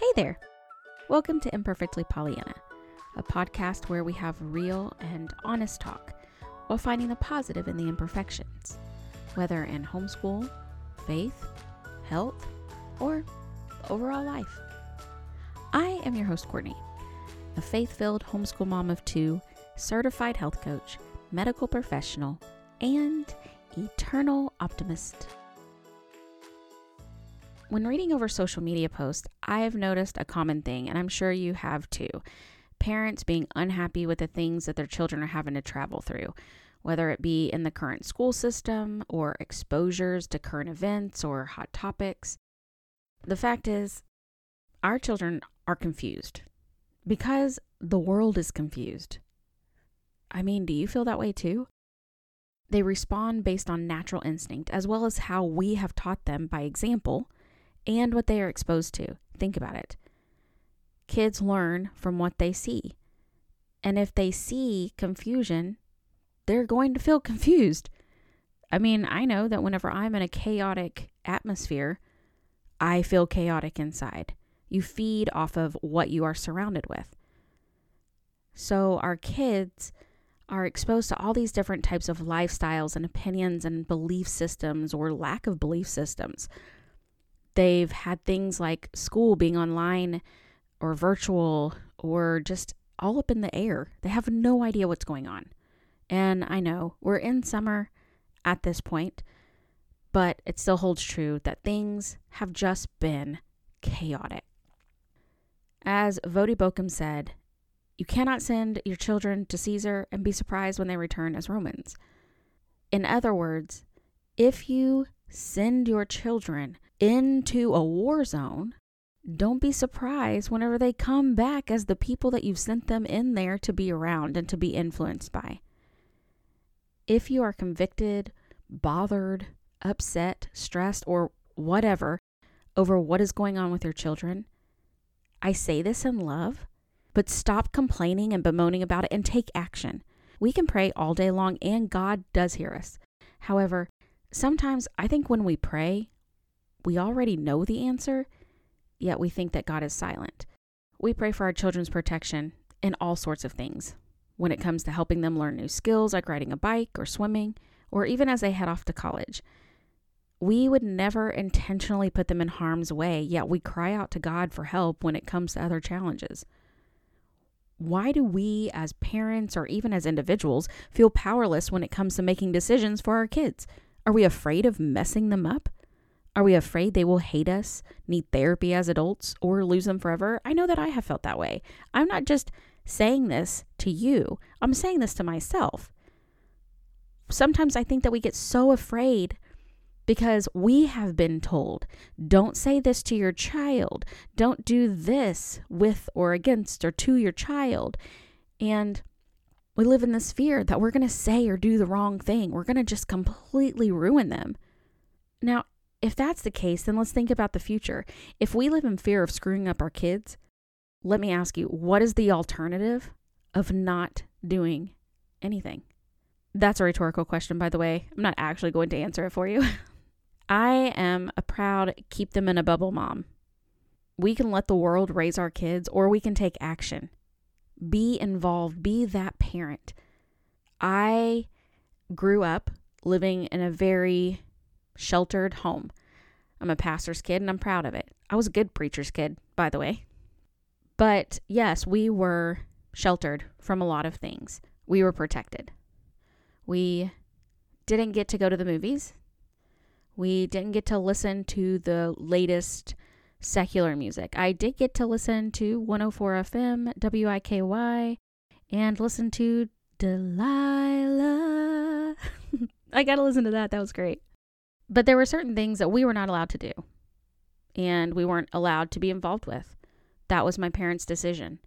Hey there! Welcome to Imperfectly Pollyanna, a podcast where we have real and honest talk while finding the positive in the imperfections, whether in homeschool, faith, health, or overall life. I am your host, Courtney, a faith filled homeschool mom of two, certified health coach, medical professional, and eternal optimist. When reading over social media posts, I have noticed a common thing, and I'm sure you have too. Parents being unhappy with the things that their children are having to travel through, whether it be in the current school system or exposures to current events or hot topics. The fact is, our children are confused because the world is confused. I mean, do you feel that way too? They respond based on natural instinct as well as how we have taught them by example and what they are exposed to. Think about it. Kids learn from what they see. And if they see confusion, they're going to feel confused. I mean, I know that whenever I'm in a chaotic atmosphere, I feel chaotic inside. You feed off of what you are surrounded with. So, our kids are exposed to all these different types of lifestyles and opinions and belief systems or lack of belief systems. They've had things like school being online or virtual or just all up in the air. They have no idea what's going on. And I know we're in summer at this point, but it still holds true that things have just been chaotic. As Baucham said, you cannot send your children to Caesar and be surprised when they return as Romans. In other words, if you send your children into a war zone, don't be surprised whenever they come back as the people that you've sent them in there to be around and to be influenced by. If you are convicted, bothered, upset, stressed, or whatever over what is going on with your children, I say this in love, but stop complaining and bemoaning about it and take action. We can pray all day long, and God does hear us. However, sometimes I think when we pray, we already know the answer, yet we think that God is silent. We pray for our children's protection in all sorts of things when it comes to helping them learn new skills like riding a bike or swimming, or even as they head off to college. We would never intentionally put them in harm's way, yet we cry out to God for help when it comes to other challenges. Why do we, as parents or even as individuals, feel powerless when it comes to making decisions for our kids? Are we afraid of messing them up? Are we afraid they will hate us, need therapy as adults, or lose them forever? I know that I have felt that way. I'm not just saying this to you, I'm saying this to myself. Sometimes I think that we get so afraid because we have been told don't say this to your child, don't do this with or against or to your child. And we live in this fear that we're going to say or do the wrong thing. We're going to just completely ruin them. Now, if that's the case, then let's think about the future. If we live in fear of screwing up our kids, let me ask you, what is the alternative of not doing anything? That's a rhetorical question, by the way. I'm not actually going to answer it for you. I am a proud keep them in a bubble mom. We can let the world raise our kids or we can take action. Be involved, be that parent. I grew up living in a very sheltered home. I'm a pastor's kid and I'm proud of it. I was a good preacher's kid, by the way. But yes, we were sheltered from a lot of things. We were protected. We didn't get to go to the movies. We didn't get to listen to the latest secular music. I did get to listen to 104 FM, WIKY, and listen to Delilah. I got to listen to that. That was great. But there were certain things that we were not allowed to do and we weren't allowed to be involved with. That was my parents' decision.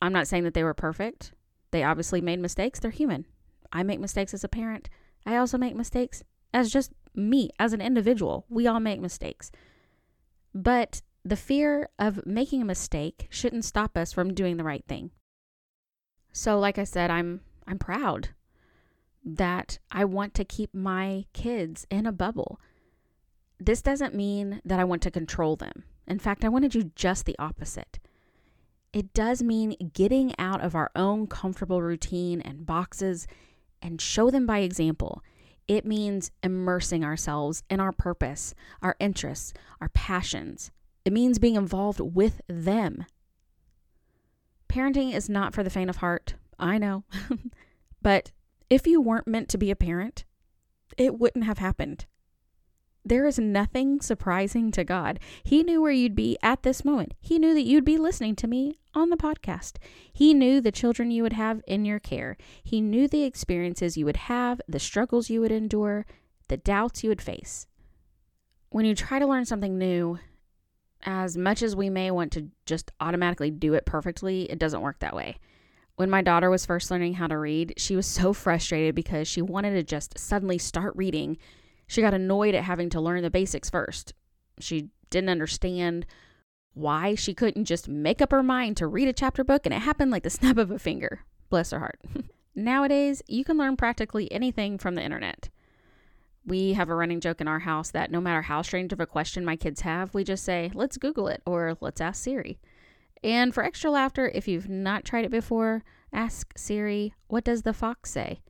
I'm not saying that they were perfect. They obviously made mistakes. They're human. I make mistakes as a parent. I also make mistakes as just me, as an individual. We all make mistakes. But the fear of making a mistake shouldn't stop us from doing the right thing. So like I said, I'm I'm proud that I want to keep my kids in a bubble. This doesn't mean that I want to control them. In fact, I want to do just the opposite. It does mean getting out of our own comfortable routine and boxes and show them by example. It means immersing ourselves in our purpose, our interests, our passions. It means being involved with them. Parenting is not for the faint of heart, I know. but if you weren't meant to be a parent, it wouldn't have happened. There is nothing surprising to God. He knew where you'd be at this moment. He knew that you'd be listening to me on the podcast. He knew the children you would have in your care. He knew the experiences you would have, the struggles you would endure, the doubts you would face. When you try to learn something new, as much as we may want to just automatically do it perfectly, it doesn't work that way. When my daughter was first learning how to read, she was so frustrated because she wanted to just suddenly start reading she got annoyed at having to learn the basics first. She didn't understand why she couldn't just make up her mind to read a chapter book and it happened like the snap of a finger. Bless her heart. Nowadays, you can learn practically anything from the internet. We have a running joke in our house that no matter how strange of a question my kids have, we just say, let's Google it or let's ask Siri. And for extra laughter, if you've not tried it before, ask Siri, what does the fox say?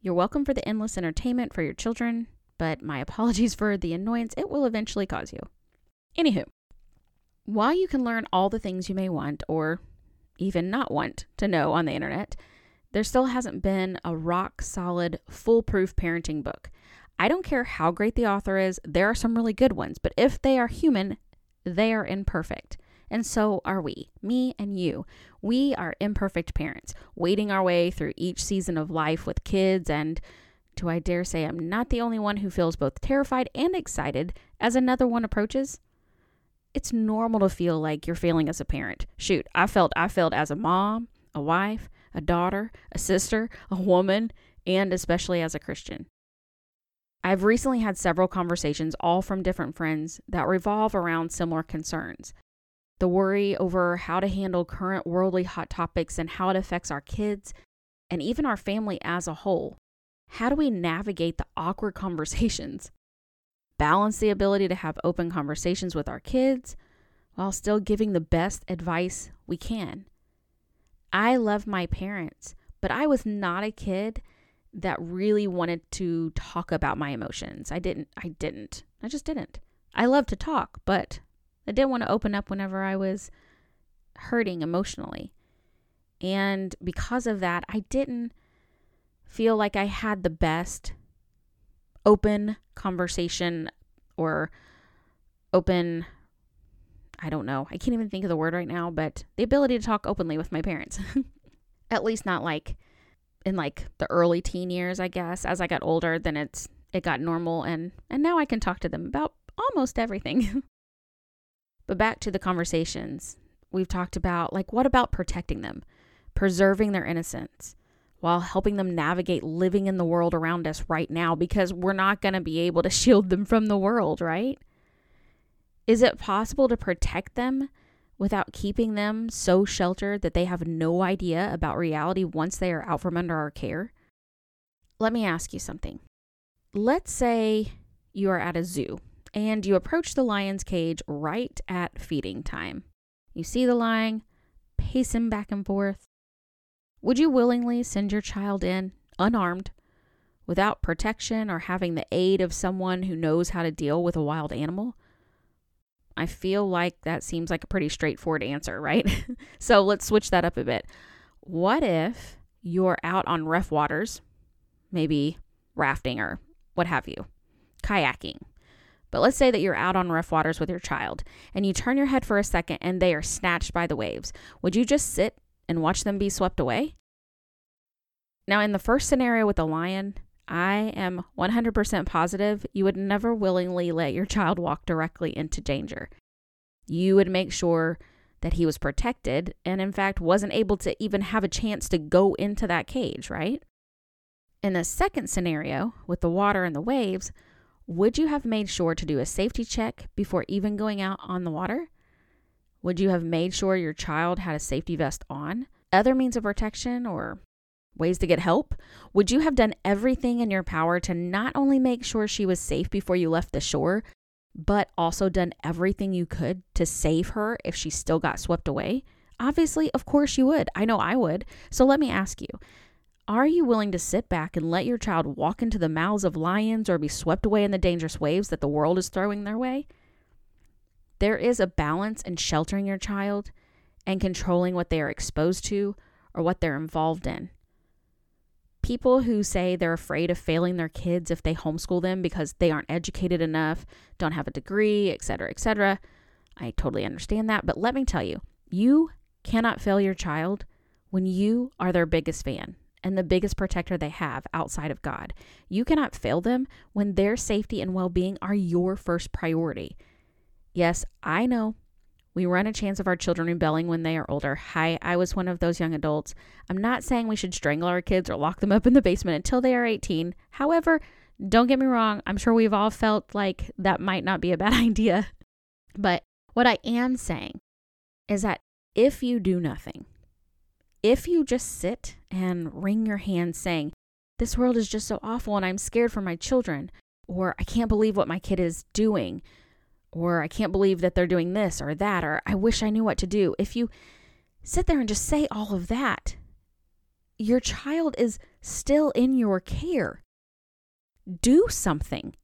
You're welcome for the endless entertainment for your children but my apologies for the annoyance it will eventually cause you. Anywho, while you can learn all the things you may want or even not want to know on the internet, there still hasn't been a rock solid, foolproof parenting book. I don't care how great the author is, there are some really good ones, but if they are human, they are imperfect. And so are we, me and you. We are imperfect parents, wading our way through each season of life with kids and do I dare say I'm not the only one who feels both terrified and excited as another one approaches? It's normal to feel like you're failing as a parent. Shoot, I felt I failed as a mom, a wife, a daughter, a sister, a woman, and especially as a Christian. I've recently had several conversations, all from different friends, that revolve around similar concerns. The worry over how to handle current worldly hot topics and how it affects our kids and even our family as a whole. How do we navigate the awkward conversations? Balance the ability to have open conversations with our kids while still giving the best advice we can. I love my parents, but I was not a kid that really wanted to talk about my emotions. I didn't. I didn't. I just didn't. I love to talk, but I didn't want to open up whenever I was hurting emotionally. And because of that, I didn't feel like I had the best open conversation or open I don't know. I can't even think of the word right now, but the ability to talk openly with my parents. At least not like in like the early teen years, I guess. As I got older, then it's it got normal and and now I can talk to them about almost everything. but back to the conversations. We've talked about like what about protecting them? Preserving their innocence while helping them navigate living in the world around us right now because we're not going to be able to shield them from the world, right? Is it possible to protect them without keeping them so sheltered that they have no idea about reality once they are out from under our care? Let me ask you something. Let's say you are at a zoo and you approach the lion's cage right at feeding time. You see the lion pace him back and forth. Would you willingly send your child in unarmed, without protection or having the aid of someone who knows how to deal with a wild animal? I feel like that seems like a pretty straightforward answer, right? so let's switch that up a bit. What if you're out on rough waters, maybe rafting or what have you, kayaking? But let's say that you're out on rough waters with your child and you turn your head for a second and they are snatched by the waves. Would you just sit and watch them be swept away? Now, in the first scenario with the lion, I am 100% positive you would never willingly let your child walk directly into danger. You would make sure that he was protected and, in fact, wasn't able to even have a chance to go into that cage, right? In the second scenario, with the water and the waves, would you have made sure to do a safety check before even going out on the water? Would you have made sure your child had a safety vest on? Other means of protection or ways to get help? Would you have done everything in your power to not only make sure she was safe before you left the shore, but also done everything you could to save her if she still got swept away? Obviously, of course you would. I know I would. So let me ask you Are you willing to sit back and let your child walk into the mouths of lions or be swept away in the dangerous waves that the world is throwing their way? There is a balance in sheltering your child and controlling what they are exposed to or what they're involved in. People who say they're afraid of failing their kids if they homeschool them because they aren't educated enough, don't have a degree, etc., etc. I totally understand that, but let me tell you, you cannot fail your child when you are their biggest fan and the biggest protector they have outside of God. You cannot fail them when their safety and well being are your first priority. Yes, I know we run a chance of our children rebelling when they are older. Hi, I was one of those young adults. I'm not saying we should strangle our kids or lock them up in the basement until they are 18. However, don't get me wrong, I'm sure we've all felt like that might not be a bad idea. But what I am saying is that if you do nothing, if you just sit and wring your hands saying, This world is just so awful and I'm scared for my children, or I can't believe what my kid is doing, or I can't believe that they're doing this or that, or I wish I knew what to do. If you sit there and just say all of that, your child is still in your care. Do something.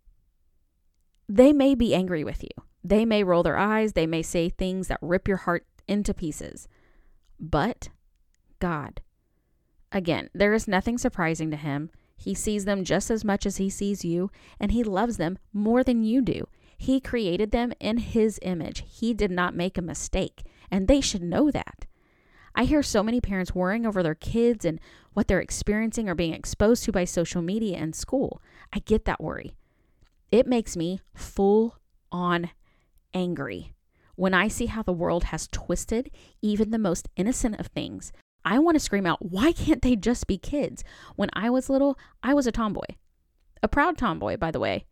They may be angry with you. They may roll their eyes. They may say things that rip your heart into pieces. But God, again, there is nothing surprising to him. He sees them just as much as he sees you, and he loves them more than you do. He created them in His image. He did not make a mistake, and they should know that. I hear so many parents worrying over their kids and what they're experiencing or being exposed to by social media and school. I get that worry. It makes me full on angry when I see how the world has twisted even the most innocent of things. I want to scream out, why can't they just be kids? When I was little, I was a tomboy. A proud tomboy, by the way.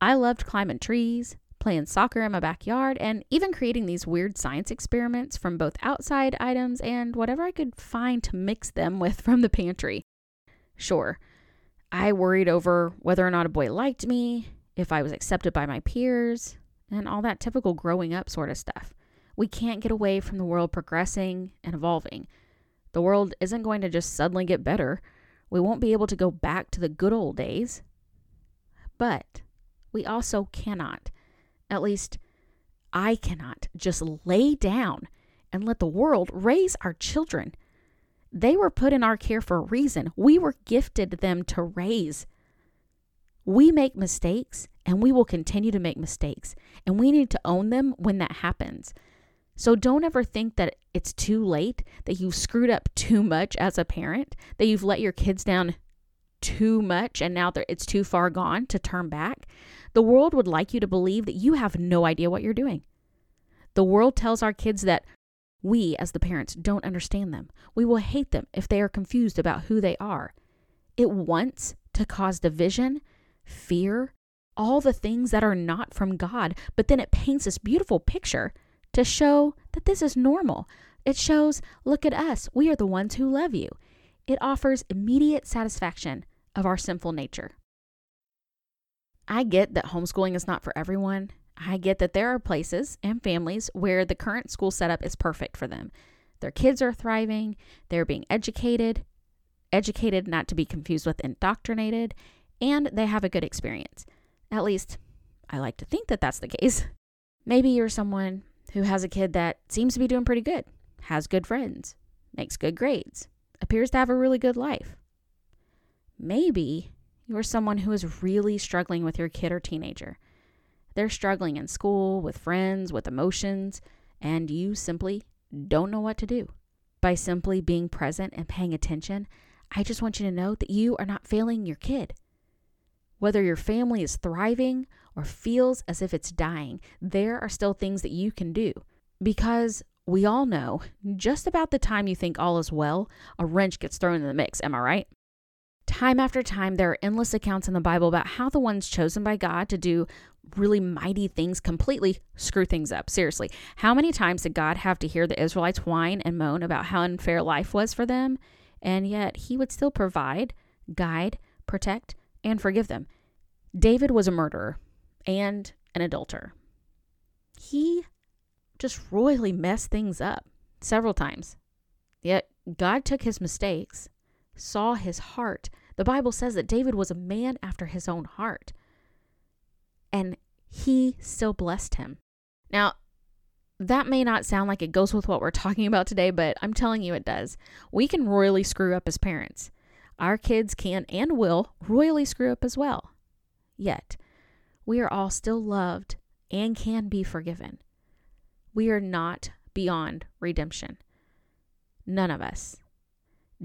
I loved climbing trees, playing soccer in my backyard, and even creating these weird science experiments from both outside items and whatever I could find to mix them with from the pantry. Sure, I worried over whether or not a boy liked me, if I was accepted by my peers, and all that typical growing up sort of stuff. We can't get away from the world progressing and evolving. The world isn't going to just suddenly get better. We won't be able to go back to the good old days. But we also cannot, at least I cannot, just lay down and let the world raise our children. They were put in our care for a reason. We were gifted them to raise. We make mistakes and we will continue to make mistakes, and we need to own them when that happens. So don't ever think that it's too late, that you've screwed up too much as a parent, that you've let your kids down too much and now it's too far gone to turn back. The world would like you to believe that you have no idea what you're doing. The world tells our kids that we, as the parents, don't understand them. We will hate them if they are confused about who they are. It wants to cause division, fear, all the things that are not from God, but then it paints this beautiful picture to show that this is normal. It shows, look at us, we are the ones who love you. It offers immediate satisfaction of our sinful nature. I get that homeschooling is not for everyone. I get that there are places and families where the current school setup is perfect for them. Their kids are thriving, they're being educated, educated not to be confused with indoctrinated, and they have a good experience. At least, I like to think that that's the case. Maybe you're someone who has a kid that seems to be doing pretty good, has good friends, makes good grades, appears to have a really good life. Maybe you're someone who is really struggling with your kid or teenager. They're struggling in school, with friends, with emotions, and you simply don't know what to do. By simply being present and paying attention, I just want you to know that you are not failing your kid. Whether your family is thriving or feels as if it's dying, there are still things that you can do. Because we all know just about the time you think all is well, a wrench gets thrown in the mix. Am I right? Time after time, there are endless accounts in the Bible about how the ones chosen by God to do really mighty things completely screw things up. Seriously, how many times did God have to hear the Israelites whine and moan about how unfair life was for them? And yet, He would still provide, guide, protect, and forgive them. David was a murderer, and an adulterer. He just royally messed things up several times. Yet God took his mistakes, saw his heart. The Bible says that David was a man after his own heart. And he still blessed him. Now, that may not sound like it goes with what we're talking about today, but I'm telling you it does. We can royally screw up as parents. Our kids can and will royally screw up as well. Yet, we are all still loved and can be forgiven. We are not beyond redemption. None of us.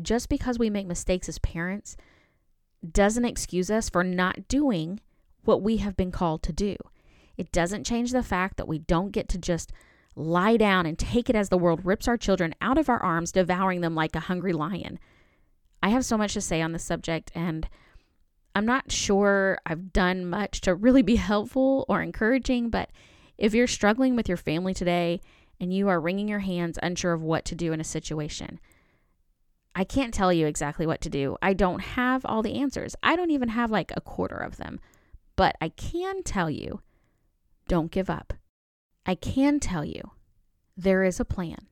Just because we make mistakes as parents doesn't excuse us for not doing what we have been called to do. It doesn't change the fact that we don't get to just lie down and take it as the world rips our children out of our arms, devouring them like a hungry lion. I have so much to say on this subject, and I'm not sure I've done much to really be helpful or encouraging, but if you're struggling with your family today and you are wringing your hands, unsure of what to do in a situation, I can't tell you exactly what to do. I don't have all the answers. I don't even have like a quarter of them. But I can tell you don't give up. I can tell you there is a plan.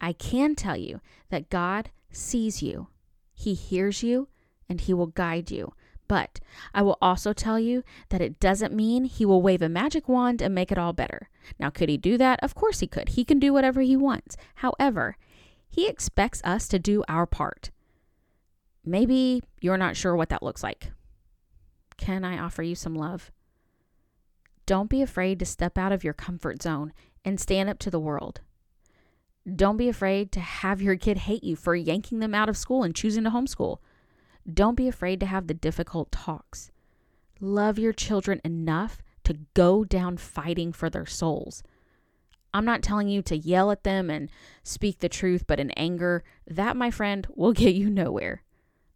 I can tell you that God sees you, He hears you, and He will guide you. But I will also tell you that it doesn't mean He will wave a magic wand and make it all better. Now, could He do that? Of course He could. He can do whatever He wants. However, He expects us to do our part. Maybe you're not sure what that looks like. Can I offer you some love? Don't be afraid to step out of your comfort zone and stand up to the world. Don't be afraid to have your kid hate you for yanking them out of school and choosing to homeschool. Don't be afraid to have the difficult talks. Love your children enough to go down fighting for their souls. I'm not telling you to yell at them and speak the truth, but in anger, that, my friend, will get you nowhere.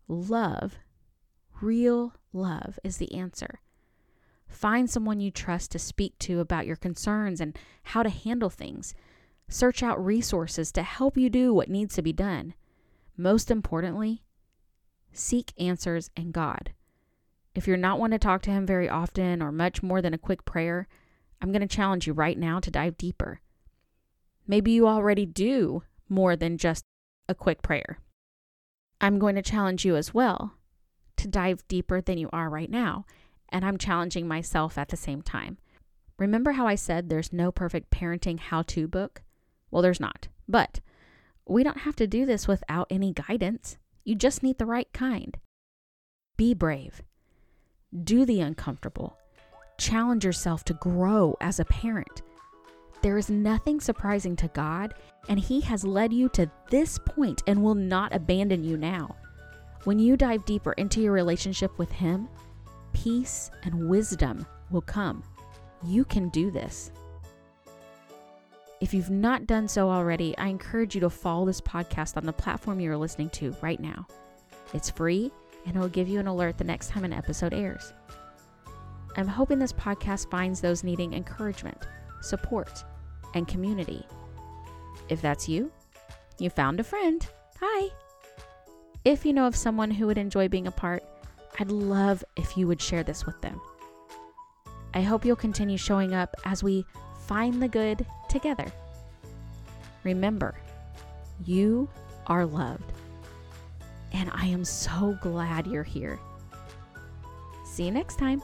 Love, real love, is the answer. Find someone you trust to speak to about your concerns and how to handle things. Search out resources to help you do what needs to be done. Most importantly, seek answers in God. If you're not one to talk to Him very often or much more than a quick prayer, I'm going to challenge you right now to dive deeper. Maybe you already do more than just a quick prayer. I'm going to challenge you as well to dive deeper than you are right now and I'm challenging myself at the same time. Remember how I said there's no perfect parenting how to book? Well, there's not. But we don't have to do this without any guidance. You just need the right kind. Be brave. Do the uncomfortable. Challenge yourself to grow as a parent. There is nothing surprising to God, and He has led you to this point and will not abandon you now. When you dive deeper into your relationship with Him, peace and wisdom will come. You can do this. If you've not done so already, I encourage you to follow this podcast on the platform you're listening to right now. It's free and it'll give you an alert the next time an episode airs. I'm hoping this podcast finds those needing encouragement, support, and community. If that's you, you found a friend. Hi. If you know of someone who would enjoy being a part, I'd love if you would share this with them. I hope you'll continue showing up as we find the good together. Remember, you are loved. And I am so glad you're here. See you next time.